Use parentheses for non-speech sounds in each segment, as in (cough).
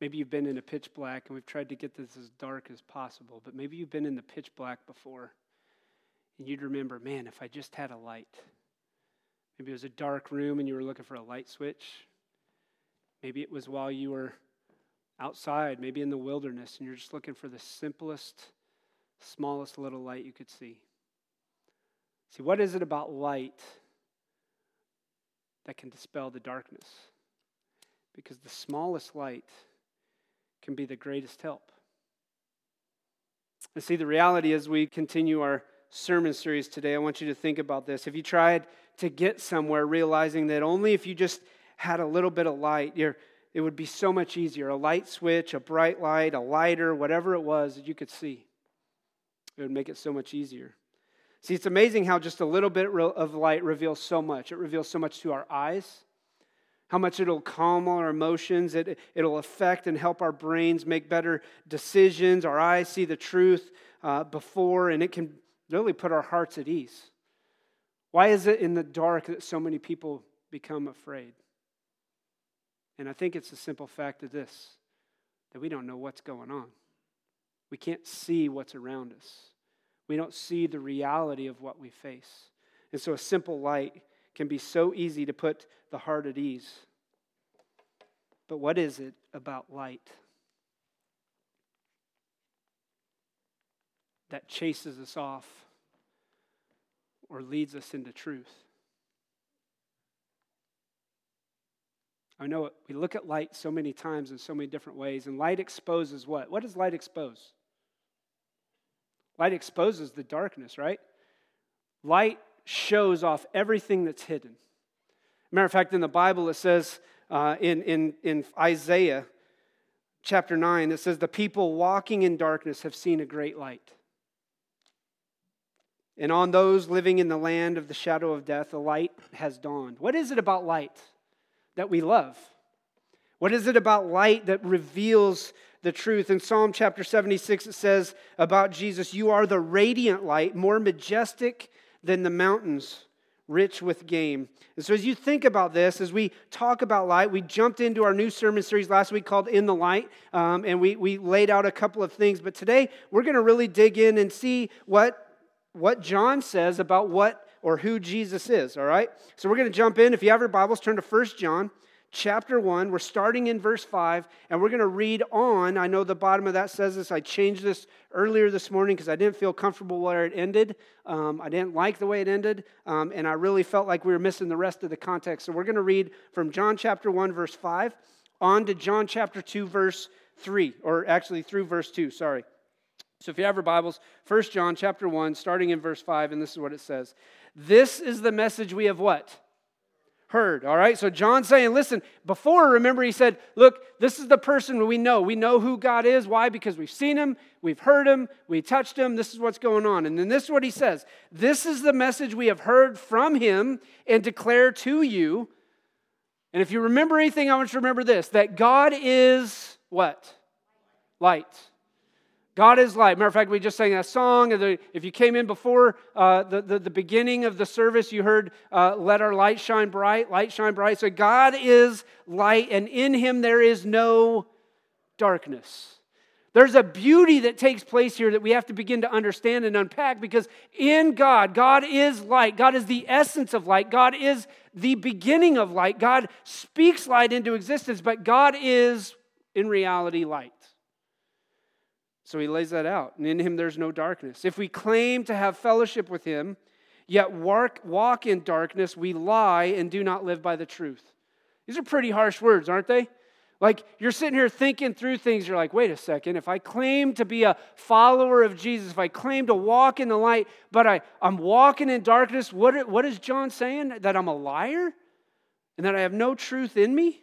Maybe you've been in a pitch black, and we've tried to get this as dark as possible, but maybe you've been in the pitch black before, and you'd remember, man, if I just had a light. Maybe it was a dark room and you were looking for a light switch. Maybe it was while you were outside, maybe in the wilderness, and you're just looking for the simplest, smallest little light you could see. See, what is it about light that can dispel the darkness? Because the smallest light can be the greatest help. And see, the reality as we continue our sermon series today, I want you to think about this. If you tried to get somewhere realizing that only if you just had a little bit of light, it would be so much easier. A light switch, a bright light, a lighter, whatever it was that you could see, it would make it so much easier. See, it's amazing how just a little bit of light reveals so much. It reveals so much to our eyes, how much it'll calm our emotions, it, it'll affect and help our brains make better decisions. Our eyes see the truth uh, before, and it can really put our hearts at ease. Why is it in the dark that so many people become afraid? And I think it's the simple fact of this that we don't know what's going on. We can't see what's around us. We don't see the reality of what we face. And so a simple light can be so easy to put the heart at ease. But what is it about light that chases us off or leads us into truth? I know we look at light so many times in so many different ways, and light exposes what? What does light expose? Light exposes the darkness, right? Light shows off everything that's hidden. Matter of fact, in the Bible, it says uh, in, in, in Isaiah chapter 9, it says, The people walking in darkness have seen a great light. And on those living in the land of the shadow of death, a light has dawned. What is it about light? that we love? What is it about light that reveals the truth? In Psalm chapter 76, it says about Jesus, You are the radiant light, more majestic than the mountains, rich with game. And so, as you think about this, as we talk about light, we jumped into our new sermon series last week called In the Light, um, and we, we laid out a couple of things. But today, we're going to really dig in and see what, what John says about what or who Jesus is, all right? So we're going to jump in. If you have your Bibles, turn to 1 John chapter 1. We're starting in verse 5, and we're going to read on. I know the bottom of that says this. I changed this earlier this morning because I didn't feel comfortable where it ended. Um, I didn't like the way it ended, um, and I really felt like we were missing the rest of the context. So we're going to read from John chapter 1, verse 5, on to John chapter 2, verse 3, or actually through verse 2, sorry. So if you have your Bibles, 1 John chapter 1, starting in verse 5, and this is what it says. This is the message we have what? Heard. All right. So John's saying, listen, before, remember, he said, look, this is the person we know. We know who God is. Why? Because we've seen him, we've heard him, we touched him. This is what's going on. And then this is what he says This is the message we have heard from him and declare to you. And if you remember anything, I want you to remember this that God is what? Light. God is light. Matter of fact, we just sang that song. If you came in before uh, the, the, the, beginning of the service, you heard, uh, Let our light shine bright, light shine bright. So God is light, and in him there is no darkness. There's a beauty that takes place here that we have to begin to understand and unpack because in God, God is light. God is the essence of light. God is the beginning of light. God speaks light into existence, but God is, in reality, light. So he lays that out. And in him there's no darkness. If we claim to have fellowship with him, yet walk, walk in darkness, we lie and do not live by the truth. These are pretty harsh words, aren't they? Like you're sitting here thinking through things, you're like, wait a second, if I claim to be a follower of Jesus, if I claim to walk in the light, but I, I'm walking in darkness, what, what is John saying? That I'm a liar? And that I have no truth in me?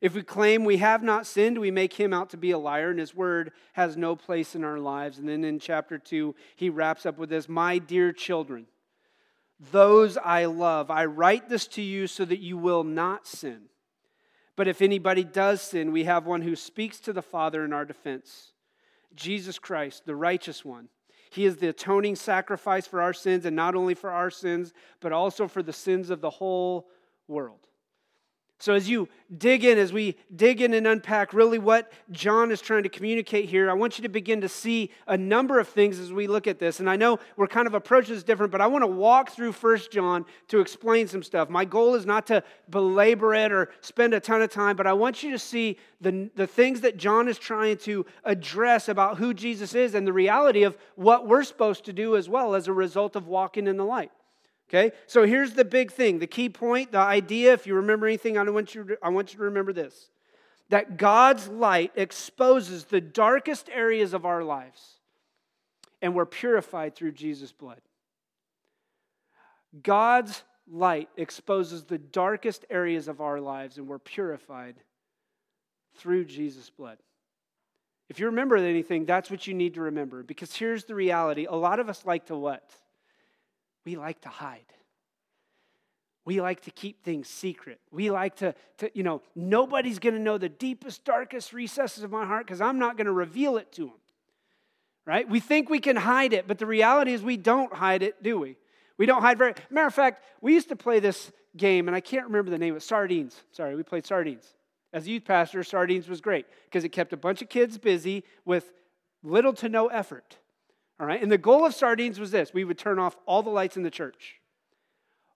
If we claim we have not sinned, we make him out to be a liar, and his word has no place in our lives. And then in chapter 2, he wraps up with this My dear children, those I love, I write this to you so that you will not sin. But if anybody does sin, we have one who speaks to the Father in our defense Jesus Christ, the righteous one. He is the atoning sacrifice for our sins, and not only for our sins, but also for the sins of the whole world. So, as you dig in, as we dig in and unpack really what John is trying to communicate here, I want you to begin to see a number of things as we look at this. And I know we're kind of approaching this different, but I want to walk through First John to explain some stuff. My goal is not to belabor it or spend a ton of time, but I want you to see the, the things that John is trying to address about who Jesus is and the reality of what we're supposed to do as well as a result of walking in the light. Okay? So here's the big thing the key point, the idea, if you remember anything, I want you to, I want you to remember this that God's light exposes the darkest areas of our lives, and we're purified through Jesus' blood. God's light exposes the darkest areas of our lives, and we're purified through Jesus' blood. If you remember anything, that's what you need to remember. Because here's the reality a lot of us like to what? We like to hide. We like to keep things secret. We like to, to you know, nobody's going to know the deepest, darkest recesses of my heart because I'm not going to reveal it to them. Right? We think we can hide it, but the reality is we don't hide it, do we? We don't hide very. Matter of fact, we used to play this game, and I can't remember the name of it. Sardines. Sorry, we played sardines. As a youth pastor, sardines was great because it kept a bunch of kids busy with little to no effort. All right? And the goal of sardines was this we would turn off all the lights in the church.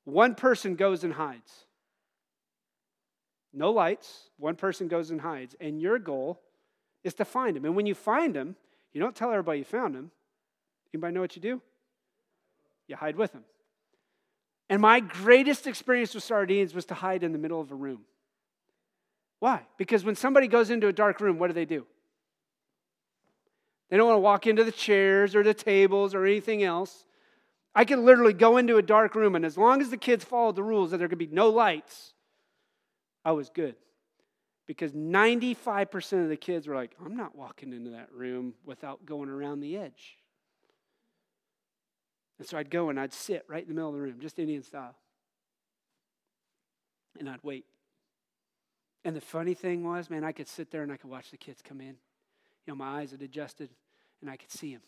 One person goes and hides. No lights, one person goes and hides. And your goal is to find him. And when you find him, you don't tell everybody you found him. Anybody know what you do? You hide with him. And my greatest experience with sardines was to hide in the middle of a room. Why? Because when somebody goes into a dark room, what do they do? They don't want to walk into the chairs or the tables or anything else. I could literally go into a dark room, and as long as the kids followed the rules that there could be no lights, I was good. Because 95% of the kids were like, I'm not walking into that room without going around the edge. And so I'd go and I'd sit right in the middle of the room, just Indian style. And I'd wait. And the funny thing was, man, I could sit there and I could watch the kids come in. Know, my eyes had adjusted and I could see him.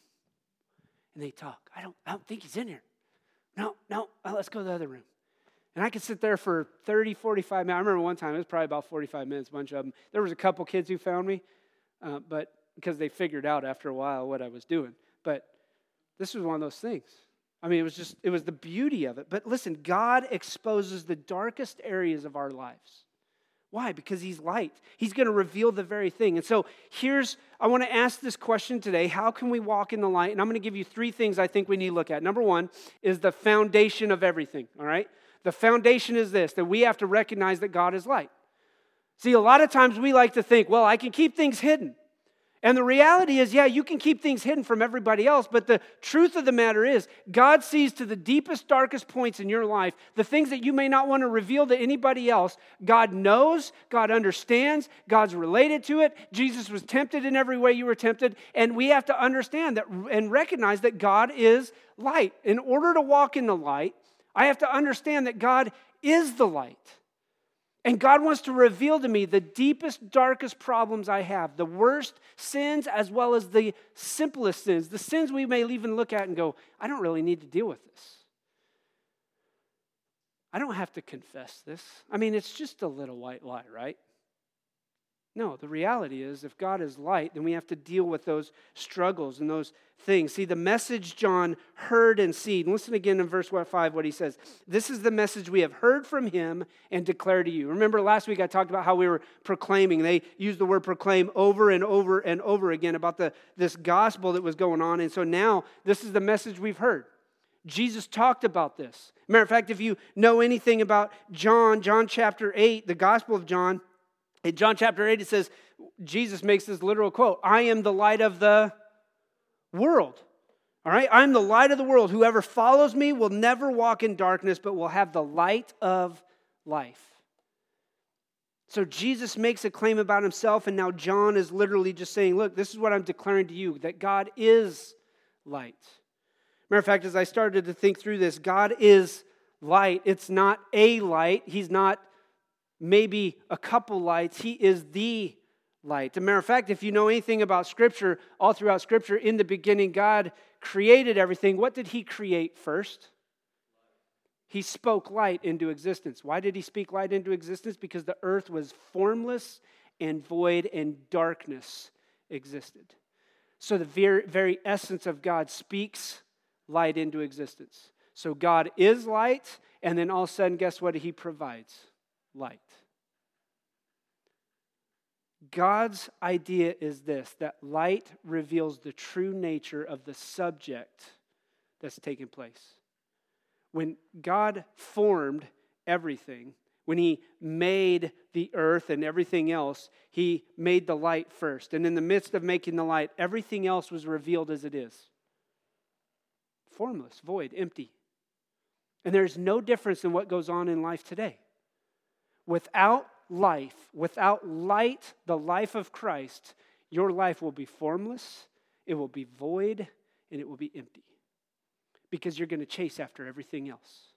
And they talk. I don't, I don't think he's in here. No, no, well, let's go to the other room. And I could sit there for 30, 45 minutes. I remember one time, it was probably about 45 minutes, a bunch of them. There was a couple kids who found me, uh, but because they figured out after a while what I was doing. But this was one of those things. I mean, it was just, it was the beauty of it. But listen, God exposes the darkest areas of our lives. Why? Because he's light. He's going to reveal the very thing. And so here's, I want to ask this question today How can we walk in the light? And I'm going to give you three things I think we need to look at. Number one is the foundation of everything, all right? The foundation is this that we have to recognize that God is light. See, a lot of times we like to think, well, I can keep things hidden. And the reality is, yeah, you can keep things hidden from everybody else, but the truth of the matter is, God sees to the deepest, darkest points in your life, the things that you may not want to reveal to anybody else. God knows, God understands, God's related to it. Jesus was tempted in every way you were tempted, and we have to understand that and recognize that God is light. In order to walk in the light, I have to understand that God is the light. And God wants to reveal to me the deepest, darkest problems I have, the worst sins as well as the simplest sins, the sins we may even look at and go, I don't really need to deal with this. I don't have to confess this. I mean, it's just a little white lie, right? No, the reality is if God is light, then we have to deal with those struggles and those things. See, the message John heard and seen. Listen again in verse 5 what he says. This is the message we have heard from him and declare to you. Remember last week I talked about how we were proclaiming. They used the word proclaim over and over and over again about the, this gospel that was going on. And so now this is the message we've heard. Jesus talked about this. Matter of fact, if you know anything about John, John chapter 8, the Gospel of John, in John chapter 8, it says, Jesus makes this literal quote I am the light of the world. All right? I'm the light of the world. Whoever follows me will never walk in darkness, but will have the light of life. So Jesus makes a claim about himself, and now John is literally just saying, Look, this is what I'm declaring to you that God is light. Matter of fact, as I started to think through this, God is light. It's not a light, He's not maybe a couple lights, He is the light. As a matter of fact, if you know anything about Scripture, all throughout Scripture, in the beginning, God created everything. What did He create first? He spoke light into existence. Why did he speak light into existence? Because the earth was formless and void, and darkness existed. So the very, very essence of God speaks light into existence. So God is light, and then all of a sudden, guess what? He provides light. God's idea is this that light reveals the true nature of the subject that's taking place when God formed everything, when He made the earth and everything else, He made the light first. And in the midst of making the light, everything else was revealed as it is formless, void, empty. And there's no difference in what goes on in life today. Without life, without light, the life of Christ, your life will be formless, it will be void, and it will be empty because you're going to chase after everything else.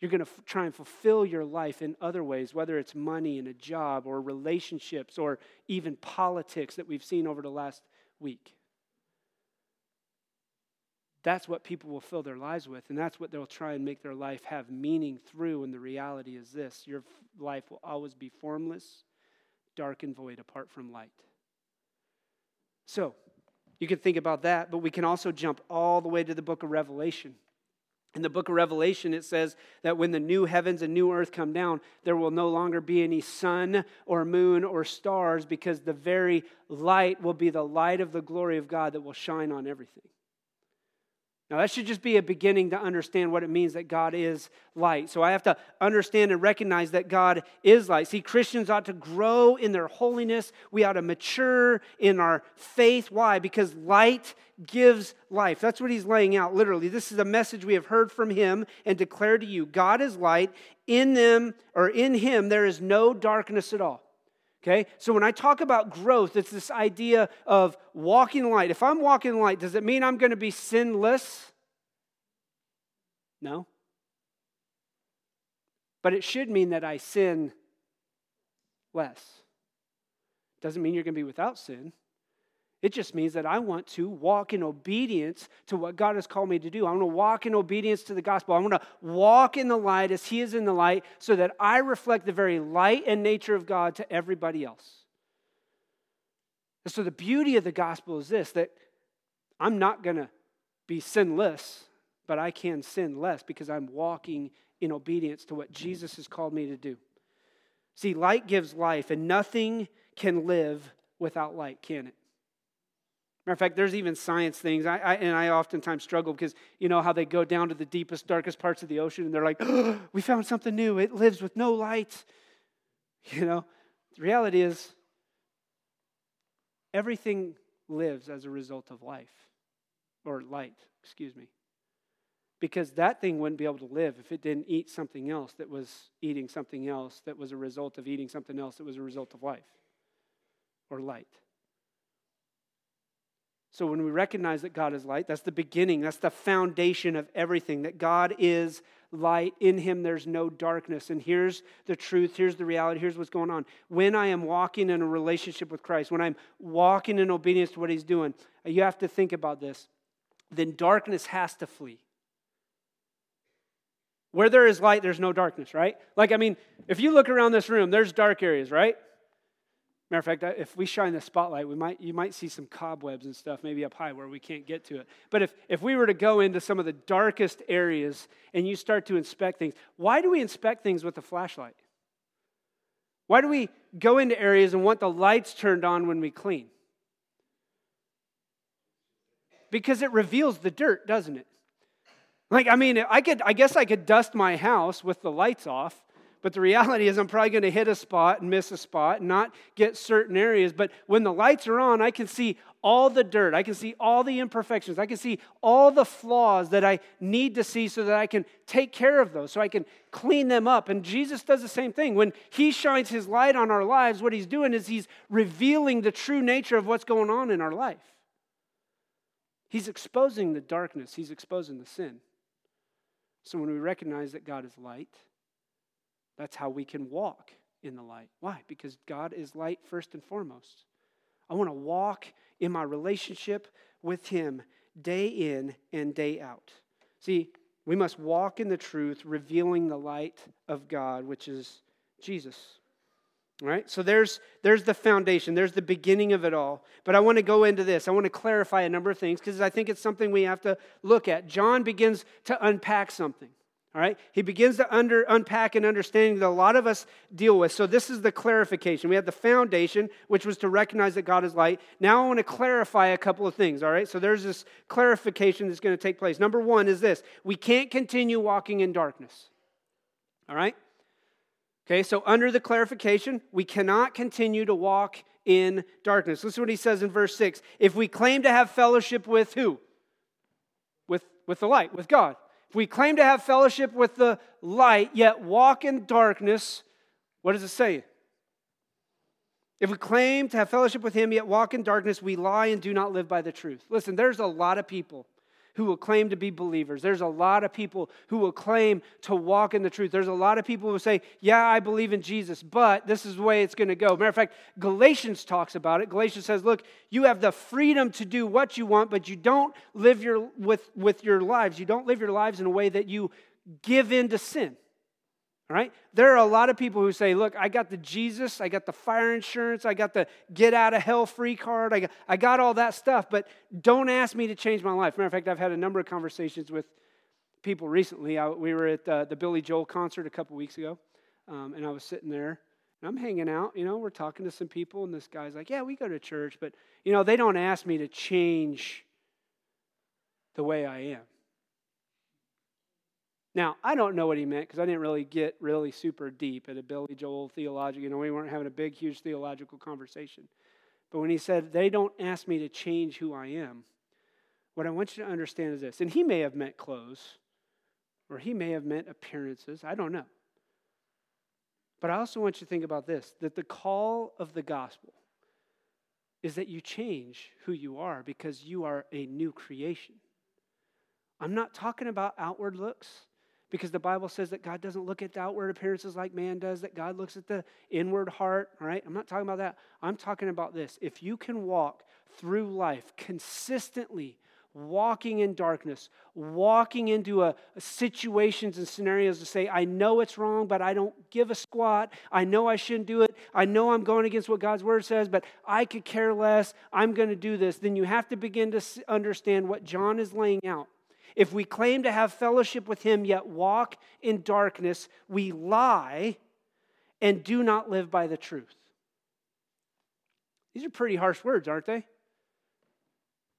You're going to f- try and fulfill your life in other ways, whether it's money and a job or relationships or even politics that we've seen over the last week. That's what people will fill their lives with, and that's what they'll try and make their life have meaning through. And the reality is this your life will always be formless, dark, and void apart from light. So, you can think about that, but we can also jump all the way to the book of Revelation. In the book of Revelation, it says that when the new heavens and new earth come down, there will no longer be any sun or moon or stars because the very light will be the light of the glory of God that will shine on everything. Now, that should just be a beginning to understand what it means that God is light. So I have to understand and recognize that God is light. See, Christians ought to grow in their holiness. We ought to mature in our faith. Why? Because light gives life. That's what he's laying out, literally. This is a message we have heard from him and declared to you God is light. In them, or in him, there is no darkness at all. Okay? So when I talk about growth, it's this idea of walking light. If I'm walking light, does it mean I'm going to be sinless? No. But it should mean that I sin less. Doesn't mean you're going to be without sin. It just means that I want to walk in obedience to what God has called me to do. I want to walk in obedience to the gospel. I want to walk in the light as He is in the light so that I reflect the very light and nature of God to everybody else. And so the beauty of the gospel is this that I'm not going to be sinless, but I can sin less because I'm walking in obedience to what Jesus has called me to do. See, light gives life, and nothing can live without light, can it? Matter of fact, there's even science things, I, I, and I oftentimes struggle because you know how they go down to the deepest, darkest parts of the ocean, and they're like, oh, (gasps) "We found something new. It lives with no light." (laughs) You know, the reality is, everything lives as a result of life, or light. Excuse me, because that thing wouldn't be able to live if it didn't eat something else that was eating something else that was a result of eating something else that was a result of life, or light. So when we recognize that God is light, that's the beginning, that's the foundation of everything, that God is light. In him there's no darkness. And here's the truth, here's the reality, here's what's going on. When I am walking in a relationship with Christ, when I'm walking in obedience to what he's doing, you have to think about this. Then darkness has to flee. Where there is light, there's no darkness, right? Like, I mean, if you look around this room, there's dark areas, right? Matter of fact, if we shine the spotlight, we might, you might see some cobwebs and stuff maybe up high where we can't get to it. But if, if we were to go into some of the darkest areas and you start to inspect things, why do we inspect things with a flashlight? Why do we go into areas and want the lights turned on when we clean? Because it reveals the dirt, doesn't it? Like, I mean, I could, I guess I could dust my house with the lights off, But the reality is, I'm probably going to hit a spot and miss a spot and not get certain areas. But when the lights are on, I can see all the dirt. I can see all the imperfections. I can see all the flaws that I need to see so that I can take care of those, so I can clean them up. And Jesus does the same thing. When He shines His light on our lives, what He's doing is He's revealing the true nature of what's going on in our life. He's exposing the darkness, He's exposing the sin. So when we recognize that God is light, that's how we can walk in the light. Why? Because God is light first and foremost. I want to walk in my relationship with Him day in and day out. See, we must walk in the truth, revealing the light of God, which is Jesus. All right? So there's, there's the foundation, there's the beginning of it all. But I want to go into this. I want to clarify a number of things because I think it's something we have to look at. John begins to unpack something. All right? He begins to under, unpack an understanding that a lot of us deal with. So, this is the clarification. We have the foundation, which was to recognize that God is light. Now, I want to clarify a couple of things. All right? So, there's this clarification that's going to take place. Number one is this we can't continue walking in darkness. All right? Okay, so under the clarification, we cannot continue to walk in darkness. Listen to what he says in verse 6. If we claim to have fellowship with who? With, with the light, with God. If we claim to have fellowship with the light, yet walk in darkness, what does it say? If we claim to have fellowship with him, yet walk in darkness, we lie and do not live by the truth. Listen, there's a lot of people who will claim to be believers. There's a lot of people who will claim to walk in the truth. There's a lot of people who say, Yeah, I believe in Jesus, but this is the way it's going to go. Matter of fact, Galatians talks about it. Galatians says, Look, you have the freedom to do what you want, but you don't live your, with, with your lives. You don't live your lives in a way that you give in to sin. All right? There are a lot of people who say, Look, I got the Jesus, I got the fire insurance, I got the get out of hell free card, I got, I got all that stuff, but don't ask me to change my life. Matter of fact, I've had a number of conversations with people recently. I, we were at uh, the Billy Joel concert a couple weeks ago, um, and I was sitting there and I'm hanging out, you know, we're talking to some people, and this guy's like, Yeah, we go to church, but, you know, they don't ask me to change the way I am. Now, I don't know what he meant because I didn't really get really super deep at a Billy Joel theological. You know, we weren't having a big, huge theological conversation. But when he said, they don't ask me to change who I am, what I want you to understand is this. And he may have meant clothes, or he may have meant appearances. I don't know. But I also want you to think about this that the call of the gospel is that you change who you are because you are a new creation. I'm not talking about outward looks because the Bible says that God doesn't look at the outward appearances like man does, that God looks at the inward heart, all right? I'm not talking about that. I'm talking about this. If you can walk through life consistently, walking in darkness, walking into a, a situations and scenarios to say, I know it's wrong, but I don't give a squat. I know I shouldn't do it. I know I'm going against what God's word says, but I could care less. I'm going to do this. Then you have to begin to understand what John is laying out if we claim to have fellowship with him yet walk in darkness, we lie and do not live by the truth. These are pretty harsh words, aren't they?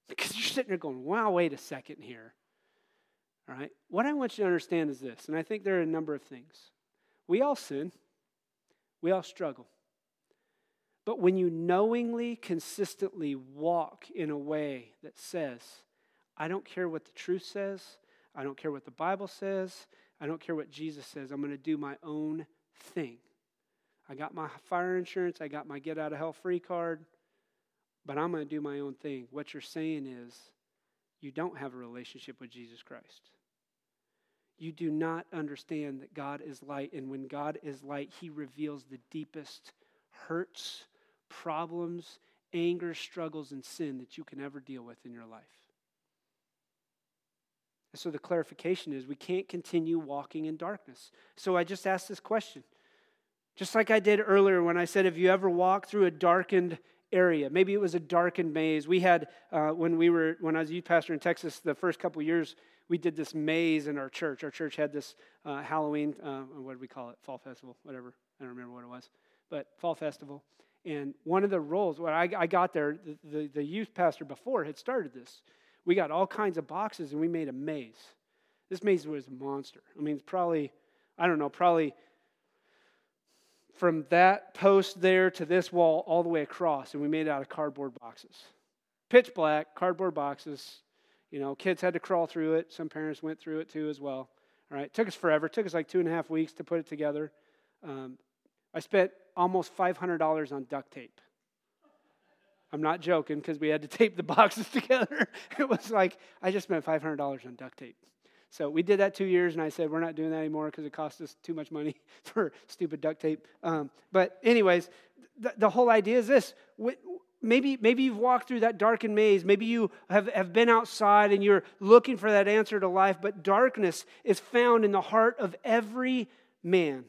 Because you're sitting there going, wow, wait a second here. All right? What I want you to understand is this, and I think there are a number of things. We all sin, we all struggle. But when you knowingly, consistently walk in a way that says, I don't care what the truth says. I don't care what the Bible says. I don't care what Jesus says. I'm going to do my own thing. I got my fire insurance. I got my get out of hell free card. But I'm going to do my own thing. What you're saying is you don't have a relationship with Jesus Christ. You do not understand that God is light. And when God is light, he reveals the deepest hurts, problems, anger, struggles, and sin that you can ever deal with in your life. And so the clarification is we can't continue walking in darkness. So I just asked this question. Just like I did earlier when I said, Have you ever walked through a darkened area? Maybe it was a darkened maze. We had, uh, when we were, when I was youth pastor in Texas, the first couple years, we did this maze in our church. Our church had this uh, Halloween, uh, what did we call it? Fall festival, whatever. I don't remember what it was. But fall festival. And one of the roles, when I, I got there, the, the, the youth pastor before had started this. We got all kinds of boxes and we made a maze. This maze was a monster. I mean, it's probably, I don't know, probably from that post there to this wall all the way across, and we made it out of cardboard boxes. Pitch black, cardboard boxes. You know, kids had to crawl through it. Some parents went through it too as well. All right, it took us forever. It took us like two and a half weeks to put it together. Um, I spent almost $500 on duct tape. I'm not joking because we had to (laughs) tape the boxes (laughs) together. it was like, I just spent $500 on duct tape. So we did that two years, and I said, we're not doing that anymore because it cost us too much money (laughs) for stupid duct tape. Um, but, anyways, the, the whole idea is this. Maybe, maybe you've walked through that darkened maze. Maybe you have, have been outside and you're looking for that answer to life, but darkness is found in the heart of every man.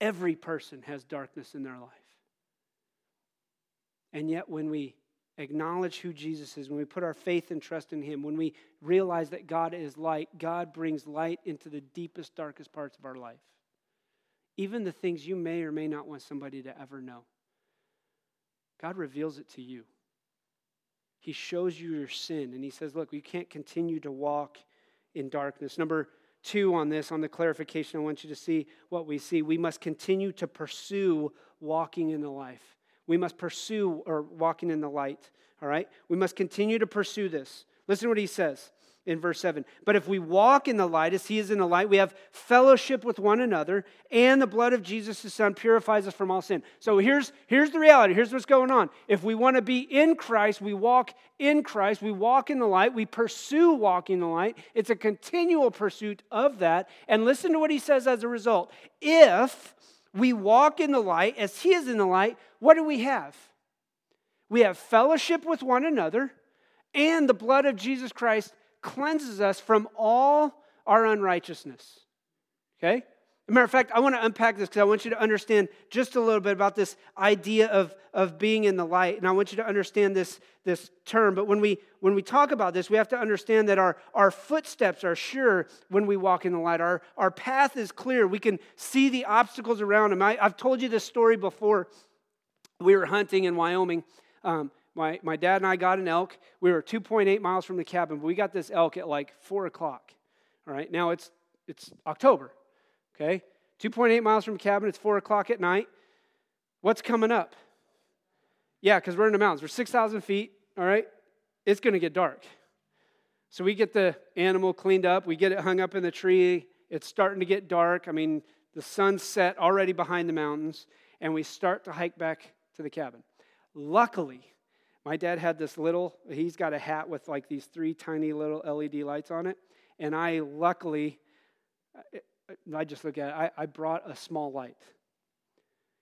Every person has darkness in their life. And yet, when we acknowledge who Jesus is, when we put our faith and trust in Him, when we realize that God is light, God brings light into the deepest, darkest parts of our life. Even the things you may or may not want somebody to ever know. God reveals it to you. He shows you your sin, and He says, Look, you can't continue to walk in darkness. Number two on this, on the clarification, I want you to see what we see. We must continue to pursue walking in the life. We must pursue or walking in the light. All right? We must continue to pursue this. Listen to what he says in verse 7. But if we walk in the light as he is in the light, we have fellowship with one another, and the blood of Jesus, his son, purifies us from all sin. So here's, here's the reality. Here's what's going on. If we want to be in Christ, we walk in Christ, we walk in the light, we pursue walking in the light. It's a continual pursuit of that. And listen to what he says as a result. If we walk in the light as He is in the light, what do we have? We have fellowship with one another, and the blood of Jesus Christ cleanses us from all our unrighteousness. Okay? Matter of fact, I want to unpack this because I want you to understand just a little bit about this idea of, of being in the light. And I want you to understand this, this term. But when we, when we talk about this, we have to understand that our, our footsteps are sure when we walk in the light. Our, our path is clear. We can see the obstacles around them. I, have told you this story before. We were hunting in Wyoming. Um, my, my dad and I got an elk. We were 2.8 miles from the cabin, but we got this elk at like 4 o'clock. All right, now it's, it's October okay? 2.8 miles from cabin, it's 4 o'clock at night. What's coming up? Yeah, because we're in the mountains. We're 6,000 feet, all right? It's going to get dark. So we get the animal cleaned up, we get it hung up in the tree. It's starting to get dark. I mean, the sun's set already behind the mountains, and we start to hike back to the cabin. Luckily, my dad had this little, he's got a hat with like these three tiny little LED lights on it. And I luckily, I just look at it, I, I brought a small light.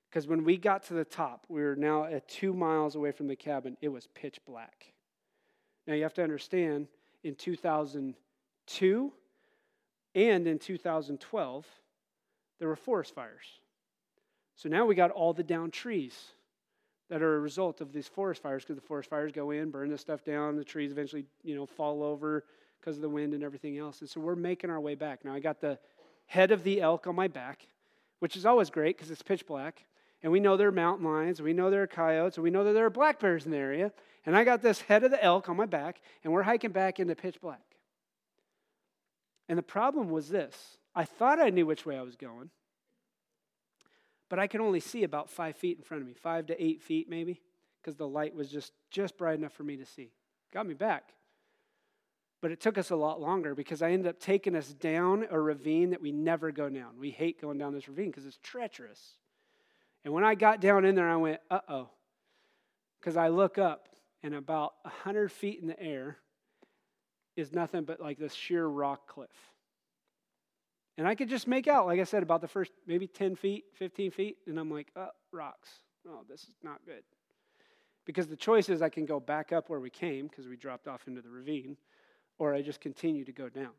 Because when we got to the top, we were now at two miles away from the cabin, it was pitch black. Now you have to understand, in 2002 and in 2012, there were forest fires. So now we got all the down trees that are a result of these forest fires because the forest fires go in, burn the stuff down, the trees eventually, you know, fall over because of the wind and everything else. And so we're making our way back. Now I got the head of the elk on my back, which is always great because it's pitch black. And we know there are mountain lions, we know there are coyotes, and we know that there are black bears in the area. And I got this head of the elk on my back, and we're hiking back into pitch black. And the problem was this I thought I knew which way I was going, but I could only see about five feet in front of me, five to eight feet maybe, because the light was just, just bright enough for me to see. Got me back. But it took us a lot longer because I ended up taking us down a ravine that we never go down. We hate going down this ravine because it's treacherous. And when I got down in there, I went, uh oh. Because I look up, and about 100 feet in the air is nothing but like this sheer rock cliff. And I could just make out, like I said, about the first maybe 10 feet, 15 feet. And I'm like, oh, rocks. Oh, this is not good. Because the choice is I can go back up where we came because we dropped off into the ravine or I just continue to go down.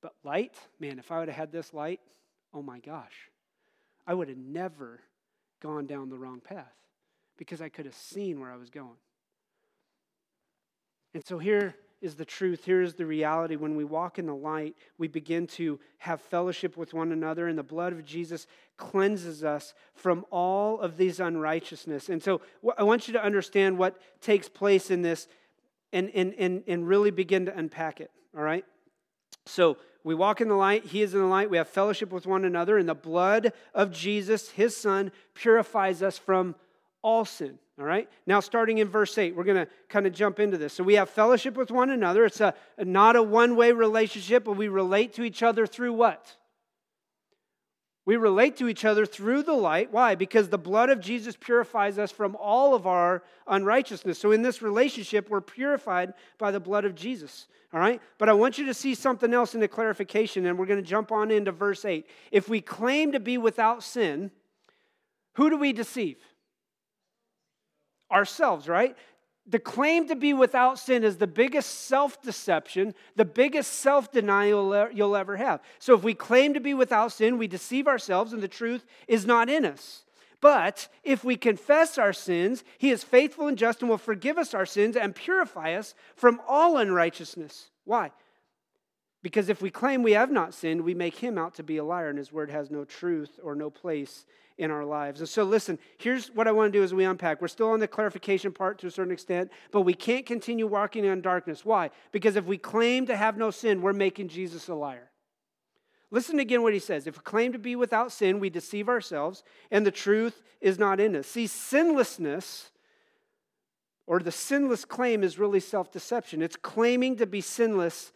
But light, man, if I would have had this light, oh my gosh, I would have never gone down the wrong path because I could have seen where I was going. And so here is the truth. Here is the reality. When we walk in the light, we begin to have fellowship with one another, and the blood of Jesus cleanses us from all of these unrighteousness. And so I want you to understand what takes place in this and, and, and, and really begin to unpack it, all right? So we walk in the light, he is in the light, we have fellowship with one another, and the blood of Jesus, his son, purifies us from all sin. All right? Now, starting in verse 8, we're going to kind of jump into this. So, we have fellowship with one another. It's a, not a one way relationship, but we relate to each other through what? We relate to each other through the light. Why? Because the blood of Jesus purifies us from all of our unrighteousness. So in this relationship, we're purified by the blood of Jesus. All right? But I want you to see something else in the clarification, and we're going to jump on into verse 8. If we claim to be without sin, who do we deceive? Ourselves, right? The claim to be without sin is the biggest self deception, the biggest self denial you'll ever have. So, if we claim to be without sin, we deceive ourselves and the truth is not in us. But if we confess our sins, he is faithful and just and will forgive us our sins and purify us from all unrighteousness. Why? Because if we claim we have not sinned, we make him out to be a liar, and his word has no truth or no place in our lives. And so, listen, here's what I want to do as we unpack. We're still on the clarification part to a certain extent, but we can't continue walking in darkness. Why? Because if we claim to have no sin, we're making Jesus a liar. Listen again what he says. If we claim to be without sin, we deceive ourselves, and the truth is not in us. See, sinlessness or the sinless claim is really self deception. It's claiming to be sinless,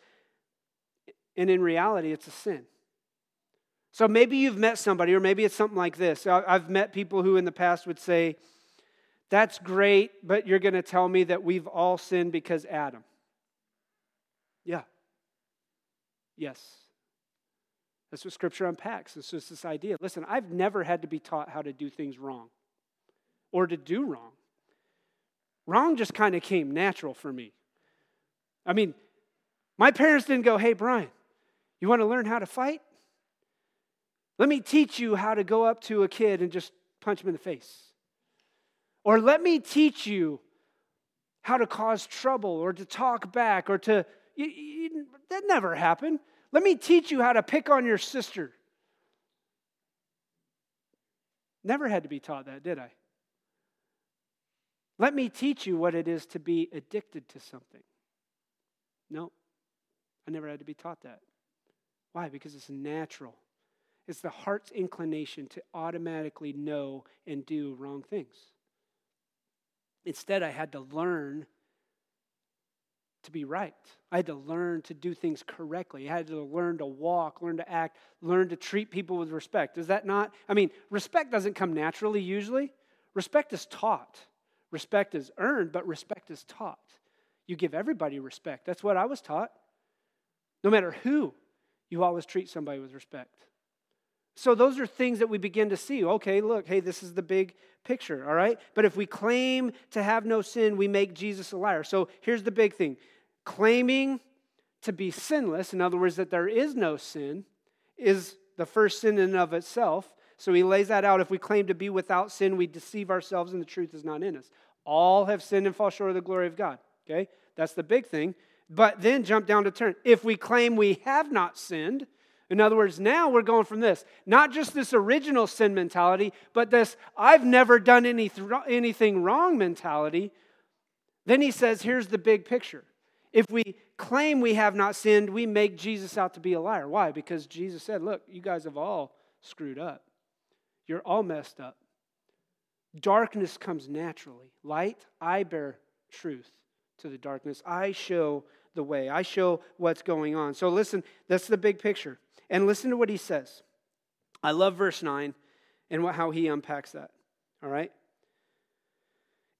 and in reality, it's a sin. So maybe you've met somebody, or maybe it's something like this. I've met people who in the past would say, That's great, but you're going to tell me that we've all sinned because Adam. Yeah. Yes. That's what Scripture unpacks. It's just this idea. Listen, I've never had to be taught how to do things wrong or to do wrong. Wrong just kind of came natural for me. I mean, my parents didn't go, Hey, Brian, you want to learn how to fight? Let me teach you how to go up to a kid and just punch him in the face. Or let me teach you how to cause trouble or to talk back or to. You, you, that never happened. Let me teach you how to pick on your sister. Never had to be taught that, did I? Let me teach you what it is to be addicted to something. No, I never had to be taught that. Why? Because it's natural. It's the heart's inclination to automatically know and do wrong things. Instead, I had to learn to be right. I had to learn to do things correctly. I had to learn to walk, learn to act, learn to treat people with respect. Is that not? I mean, respect doesn't come naturally usually. Respect is taught. Respect is earned, but respect is taught. You give everybody respect. That's what I was taught. No matter who, you always treat somebody with respect. So those are things that we begin to see. Okay, look, hey, this is the big picture, all right? But if we claim to have no sin, we make Jesus a liar. So here's the big thing claiming to be sinless, in other words, that there is no sin, is the first sin in and of itself. So he lays that out. If we claim to be without sin, we deceive ourselves and the truth is not in us. All have sinned and fall short of the glory of God. Okay? That's the big thing. But then jump down to turn. If we claim we have not sinned, in other words, now we're going from this, not just this original sin mentality, but this I've never done any anything wrong mentality. Then he says, here's the big picture. If we claim we have not sinned, we make Jesus out to be a liar. Why? Because Jesus said, look, you guys have all screwed up. You're all messed up. Darkness comes naturally. Light, I bear truth to the darkness. I show the way. I show what's going on. So listen, that's the big picture. And listen to what he says. I love verse 9 and what, how he unpacks that. All right?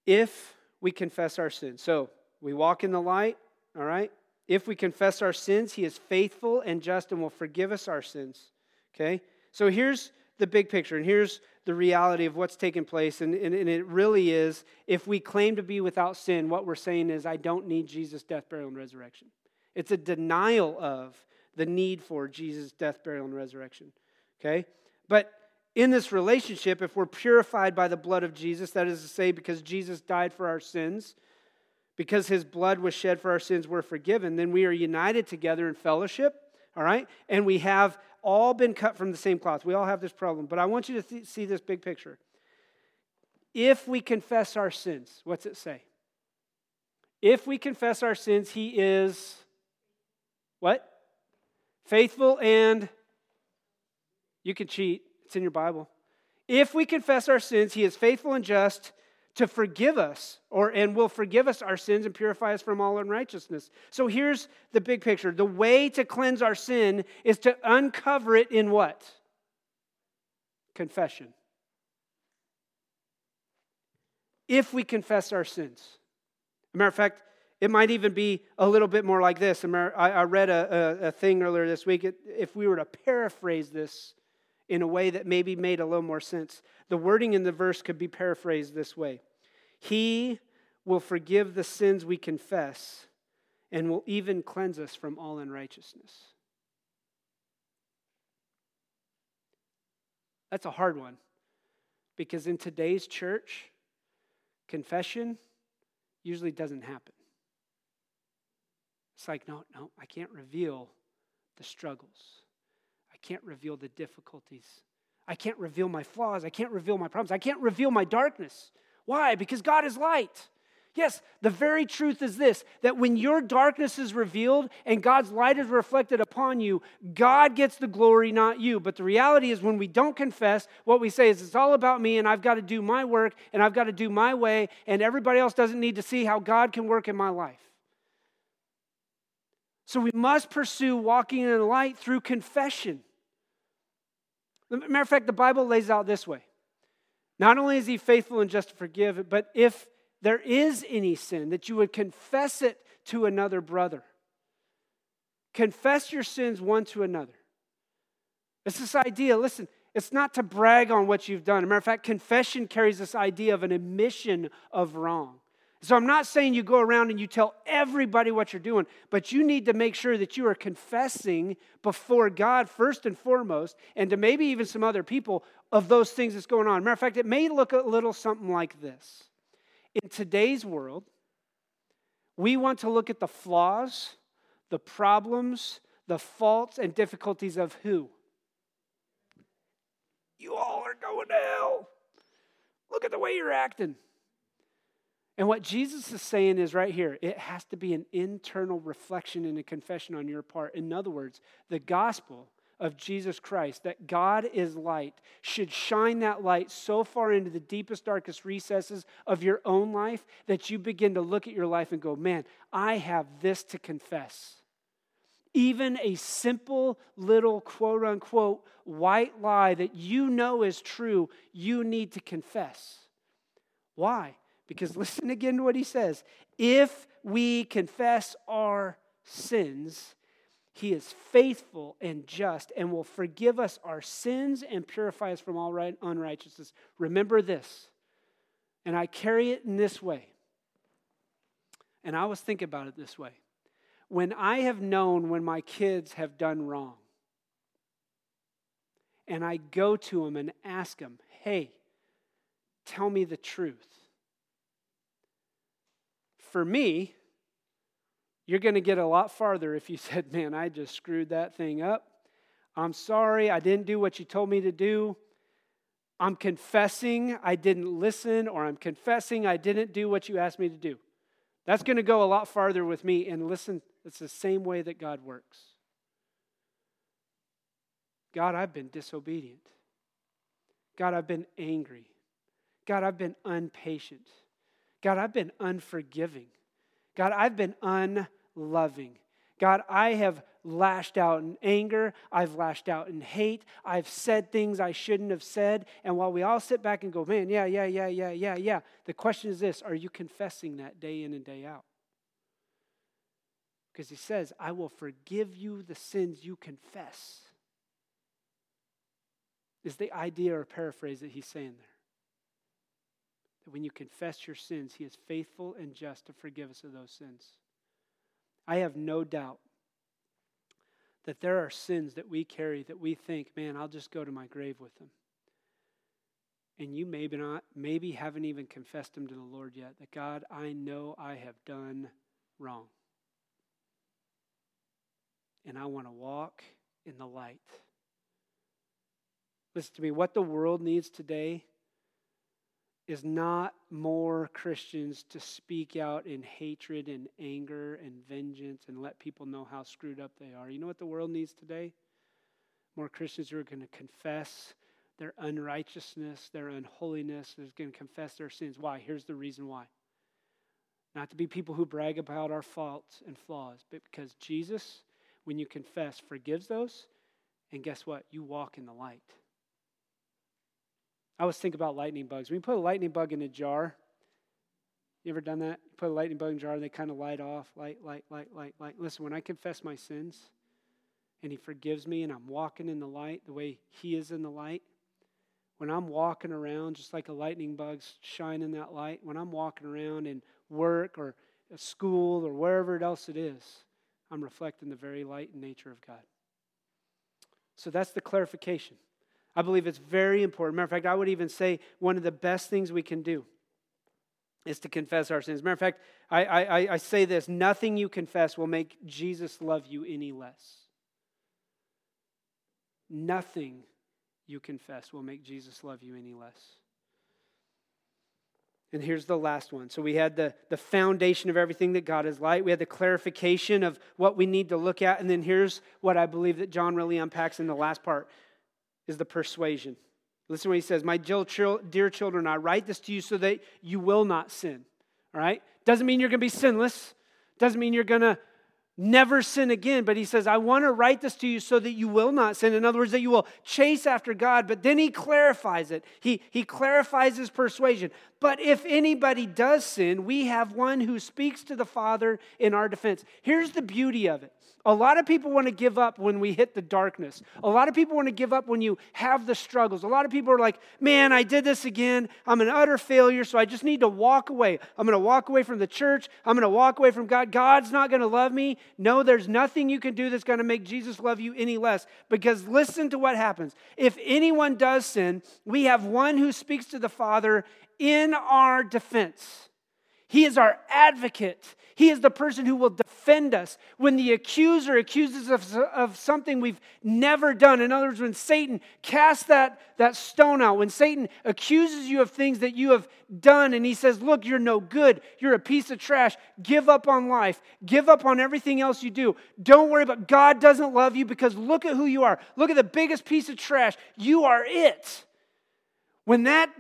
If we confess our sins. So we walk in the light, all right? If we confess our sins, he is faithful and just and will forgive us our sins. Okay? So here's the big picture, and here's the reality of what's taking place. And, and, and, it really is if we claim to be without sin, what we're saying is, I don't need Jesus' death, burial, and resurrection. It's a denial of the need for Jesus' death, burial, and resurrection. Okay? But in this relationship, if we're purified by the blood of Jesus, that is to say, because Jesus died for our sins, because his blood was shed for our sins, we're forgiven, then we are united together in fellowship, all right? And we have all been cut from the same cloth. We all have this problem. But I want you to th- see this big picture. If we confess our sins, what's it say? If we confess our sins, he is what? Faithful and you can cheat. It's in your Bible. If we confess our sins, he is faithful and just to forgive us or and will forgive us our sins and purify us from all unrighteousness. So here's the big picture. The way to cleanse our sin is to uncover it in what? Confession. If we confess our sins. Matter of fact, it might even be a little bit more like this. I read a, a, a thing earlier this week. If we were to paraphrase this in a way that maybe made a little more sense. The wording in the verse could be paraphrased this way He will forgive the sins we confess and will even cleanse us from all unrighteousness. That's a hard one because in today's church, confession usually doesn't happen. It's like, no, no, I can't reveal the struggles can't reveal the difficulties. I can't reveal my flaws. I can't reveal my problems. I can't reveal my darkness. Why? Because God is light. Yes, the very truth is this that when your darkness is revealed and God's light is reflected upon you, God gets the glory, not you. But the reality is, when we don't confess, what we say is it's all about me and I've got to do my work and I've got to do my way, and everybody else doesn't need to see how God can work in my life. So we must pursue walking in the light through confession. Matter of fact, the Bible lays out this way. Not only is he faithful and just to forgive, but if there is any sin, that you would confess it to another brother. Confess your sins one to another. It's this idea, listen, it's not to brag on what you've done. As a matter of fact, confession carries this idea of an admission of wrong. So I'm not saying you go around and you tell everybody what you're doing, but you need to make sure that you are confessing before God first and foremost, and to maybe even some other people of those things that's going on. Matter of fact, it may look a little something like this. In today's world, we want to look at the flaws, the problems, the faults, and difficulties of who? You all are going to hell. Look at the way you're acting. And what Jesus is saying is right here it has to be an internal reflection and a confession on your part. In other words, the gospel of Jesus Christ, that God is light, should shine that light so far into the deepest, darkest recesses of your own life that you begin to look at your life and go, man, I have this to confess. Even a simple little quote unquote white lie that you know is true, you need to confess. Why? Because (laughs) listen again to what he says. If we confess our sins, he is faithful and just and will forgive us our sins and purify us from all right, unrighteousness. Remember this, and I carry it in this way. And I always think about it this way. When I have known when my kids have done wrong, and I go to them and ask them, hey, tell me the truth for me, you're going to get a lot farther if you (laughs) said, Man, I just screwed that thing up. I'm sorry, I didn't do what you told me to do. I'm confessing I didn't listen, or I'm confessing I didn't do what you asked me to do. That's going to go a lot farther with me. And listen, it's the same way that God works. God, I've been disobedient. God, I've been angry. God, I've been impatient. God, I've been unforgiving. God, I've been unloving. God, I have lashed out in anger. I've lashed out in hate. I've said things I shouldn't have said. And while we all sit back and go, man, yeah, yeah, yeah, yeah, yeah, yeah, the question is this are you confessing that day in and day out? Because he says, I will forgive you the sins you confess, is the idea or paraphrase that he's saying there that when you confess your sins, He is faithful and just to forgive us of those sins. I have no doubt that there are sins that we carry that we think, man, I'll just go to my grave with them. And you maybe not, maybe haven't even confessed them to the Lord yet. That God, I know I have done wrong. And I want to walk in the light. Listen to me, what the world needs today is not more Christians to speak out in hatred and anger and vengeance and let people know how screwed up they are. You know what the world needs today? More Christians who are going to confess their unrighteousness, their unholiness, they're going to confess their sins. Why? Here's the reason why. Not to be people who brag about our faults and flaws, but because Jesus, when you confess, forgives those. And guess what? You walk in the light. I always think about lightning bugs. When you put a lightning bug in a jar, you ever done that? You put a lightning bug in a jar, and they kind of light off, light, light, light, light, light. Listen, when I confess my sins and He forgives me and I'm walking in the light the way He is in the light, when I'm walking around just like a lightning bug's shining that light, when I'm walking around in work or school or wherever else it is, I'm reflecting the very light and nature of God. So that's the clarification. I believe it's very important. Matter of fact, I would even say one of the best things we can do is to confess our sins. Matter of fact, I, I, I say this nothing you confess will make Jesus love you any less. Nothing you confess will make Jesus love you any less. And here's the last one. So we had the, the foundation of everything that God is like. We had the clarification of what we need to look at. And then here's what I believe that John really unpacks in the last part is the persuasion. Listen to what he says My dear children, I write this to you so that you will not sin. All right? Doesn't mean you're going to be sinless. Doesn't mean you're going to never sin again. But he says, I want to write this to you so that you will not sin. In other words, that you will chase after God. But then he clarifies it. He, he clarifies his persuasion. But if anybody does sin, we have one who speaks to the Father in our defense. Here's the beauty of it a lot of people want to give up when we hit the darkness. A lot of people want to give up when you have the struggles. A lot of people are like, man, I did this again. I'm an utter failure, so I just need to walk away. I'm going to walk away from the church. I'm going to walk away from God. God's not going to love me. No, there's nothing you can do that's going to make Jesus love you any less. Because listen to what happens. If anyone does sin, we have one who speaks to the Father in our defense. He is our advocate. He is the person who will defend us. When the accuser accuses us of something we've never done, in other words, when Satan casts that, that stone out, when Satan accuses you of things that you have done, and he says, Look, you're no good, you're a piece of trash, give up on life, give up on everything else you do. Don't worry about God doesn't love you because look at who you are. Look at the biggest piece of trash. You are it. When that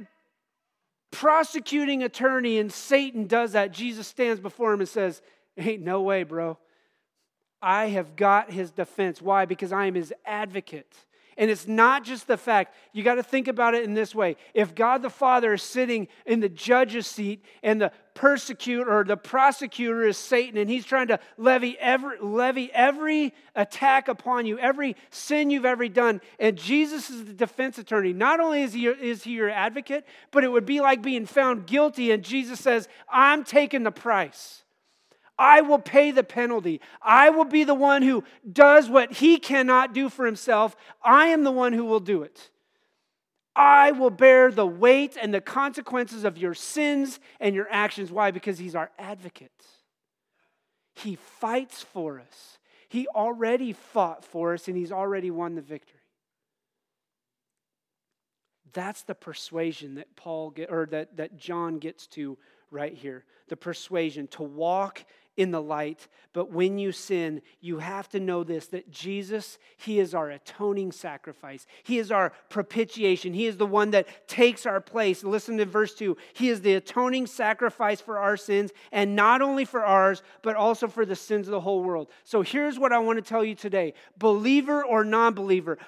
prosecuting attorney and Satan does that, Jesus stands before him and says, Ain't no way, bro. I have got his defense. Why? Because I am his advocate. And it's not just the fact, you got to think about it in this way. If God the Father is sitting in the judge's seat and the persecutor or the prosecutor is Satan and he's trying to levy every, levy every attack upon you, every sin you've ever done, and Jesus is the defense attorney, not only is he, is he your advocate, but it would be like being found guilty and Jesus says, I'm taking the price. I will pay the penalty. I will be the one who does what he cannot do for himself. I am the one who will do it. I will bear the weight and the consequences of your sins and your actions. Why? Because he's our advocate. He fights for us. He already fought for us and he's already won the victory. That's the persuasion that Paul get, or that, that John gets to right here. The persuasion to walk in the light. But when you sin, you have to know this that Jesus, He is our atoning sacrifice. He is our propitiation. He is the one that takes our place. Listen to verse 2. He is the atoning sacrifice for our sins, and not only for ours, but also for the sins of the whole world. So here's what I want to tell you today believer or non believer,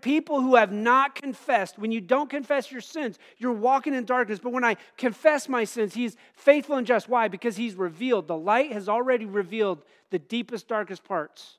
people who have not confessed, when you don't confess your sins, you're walking in darkness. But when I confess my sins, He's faithful and just. Why? Because He's revealed. The light has already revealed the deepest, darkest parts.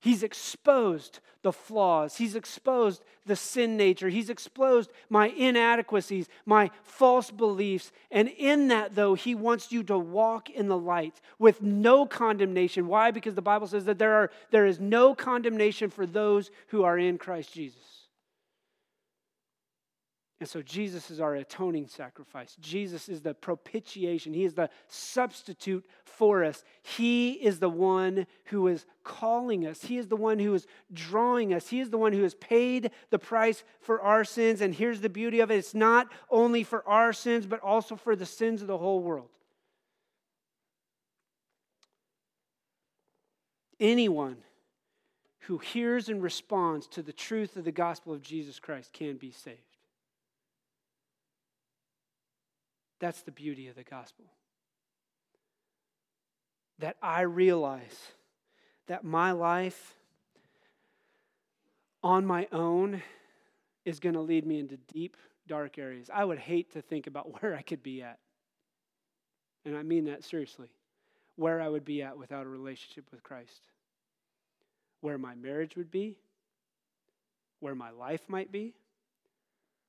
He's exposed the flaws. He's exposed the sin nature. He's exposed my inadequacies, my false beliefs. And in that, though, He wants you to walk in the light with no condemnation. Why? Because the Bible says that there, are, there is no condemnation for those who are in Christ Jesus. And so Jesus is our atoning sacrifice. Jesus is the propitiation. He is the substitute for us. He is the one who is calling us. He is the one who is drawing us. He is the one who has paid the price for our sins. And here's the beauty of it it's not only for our sins, but also for the sins of the whole world. Anyone who hears and responds to the truth of the gospel of Jesus Christ can be saved. That's the beauty of the gospel. That I realize that my life on my own is going to lead me into deep, dark areas. I would hate to think about (laughs) where I could be at. And I mean that seriously. Where I would be at without a relationship with Christ. Where my marriage would be, where my life might be,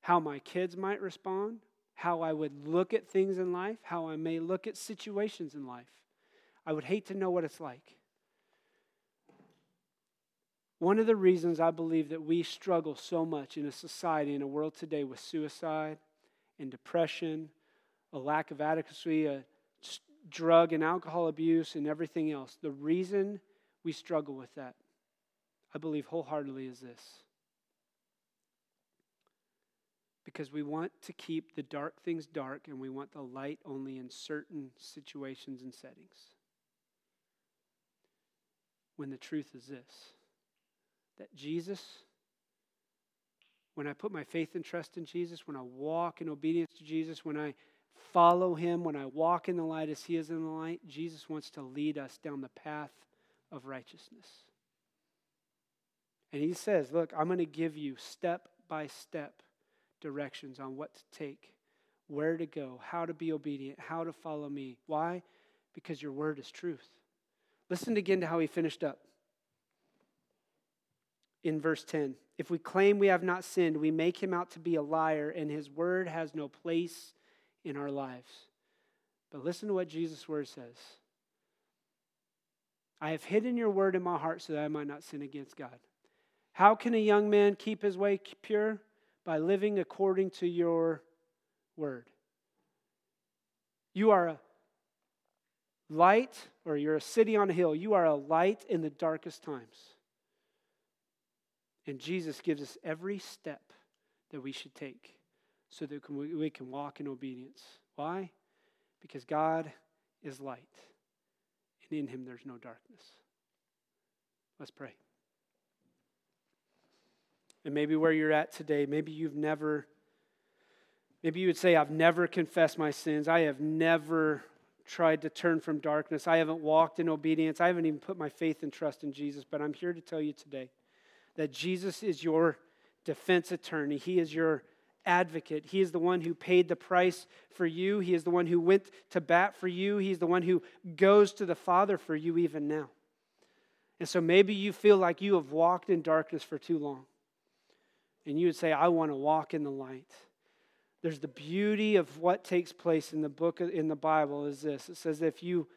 how my kids might respond, how I would look at things in life, how I may look at situations in life. I would hate to know what it's like. One of the reasons I believe that we struggle so much in a society, in a world today with suicide and depression, a lack of adequacy, a drug and alcohol abuse, and everything else, the reason we struggle with that, I believe wholeheartedly, is this because we want to keep the dark things dark and we want the light only in certain situations and settings. When the truth is this that Jesus, when I put my faith and trust in Jesus, when I walk in obedience to Jesus, when I follow him, when I walk in the light as he is in the light, Jesus wants to lead us down the path of righteousness. And he says, Look, I'm going to give you step by step directions on what to take, where to go, how to be obedient, how to follow me. Why? Because your word is truth. Listen again to how he finished up in verse 10. If we claim we have not sinned, we make him out to be a liar, and his word has no place in our lives. But listen to what Jesus' word says I have hidden your word in my heart so that I might not sin against God. How can a young man keep his way pure? By living according to your word. You are a light, or you're a city on a hill. You are a light in the darkest times. And Jesus gives us every step that we should take so that we can walk in obedience. Why? Because God is light, and in him there's no darkness. Let's pray. And maybe where you're at today, maybe you've never, maybe you would say, I've never confessed my sins. I have never tried to turn from darkness. I haven't walked in obedience. I haven't even put my faith and trust in Jesus. But I'm here to tell you today that Jesus is your defense attorney, He is your advocate. He is the one who paid the price for you. He is the one who went to bat for you. He's the one who goes to the Father for you even now. And so maybe you feel like you have walked in darkness for too long and you would say, I want to walk in the light. There's the beauty of what takes place in the book in the Bible is this. It says if you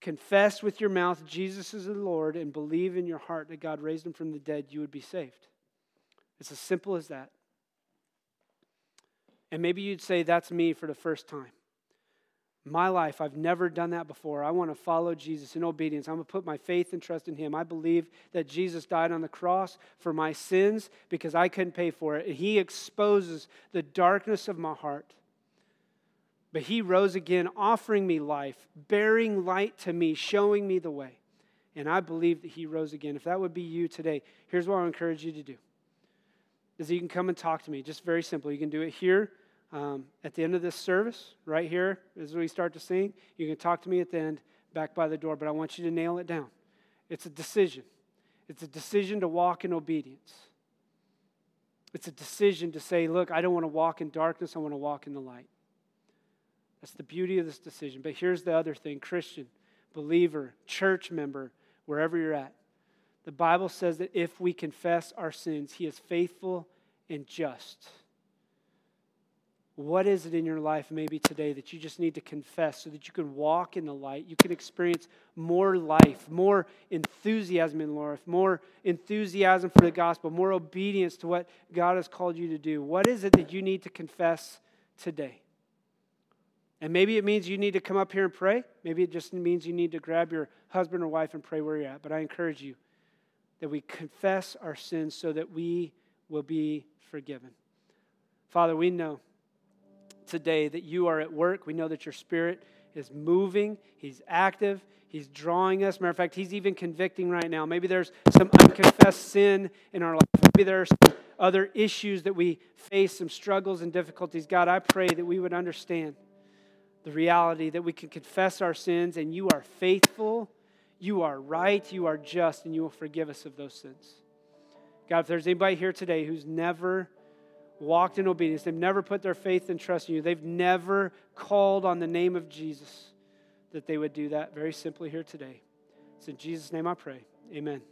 confess with your mouth Jesus is the Lord and believe in your heart that God raised him from the dead, you would be saved. It's as simple as that. And maybe you'd say, That's me for the first time my life, I've never done that before. I want to follow Jesus in obedience. I'm going to put my faith and trust in Him. I believe that Jesus died on the cross for my sins because I couldn't pay for it. He exposes the darkness of my heart. But He rose again, offering me life, bearing light to me, showing me the way. And I believe that He rose again. If that would be you today, here's what I encourage you to do. Is you can come and talk to me. Just very simple. You can do it here um, at the end of this service, right here, as we start to sing, you can talk to me at the end, back by the door, but I want you to nail it down. It's a decision. It's a decision to walk in obedience. It's a decision to say, look, I don't want to walk in darkness, I want to walk in the light. That's the beauty of this decision. But here's the other thing Christian, believer, church member, wherever you're at. The Bible says that if we confess our sins, He is faithful and just What is it in your life, maybe today, that you just need to confess so that you can walk in the light? You can experience more life, more enthusiasm in life, more enthusiasm for the gospel, more obedience to what God has called you to do. What is it that you need to confess today? And maybe it means you need to come up here and pray. Maybe it just means you need to grab your husband or wife and pray where you're at. But I encourage you that we confess our sins so that we will be forgiven. Father, we know today that you are at work. We know that your spirit is moving, he's active, he's drawing us. Matter of fact, he's even convicting right now. Maybe there's some unconfessed sin in our life. Maybe there's some other issues that we face, some struggles and difficulties. God, I pray that we would understand the reality that we can confess our sins and you are faithful, you are right, you are just, and you will forgive us of those sins. God, if there's anybody here today who's never walked in obedience, they've never put their faith and trust in you, they've never called on the name of Jesus, that they would do that very simply here today. It's in Jesus' name I pray. Amen.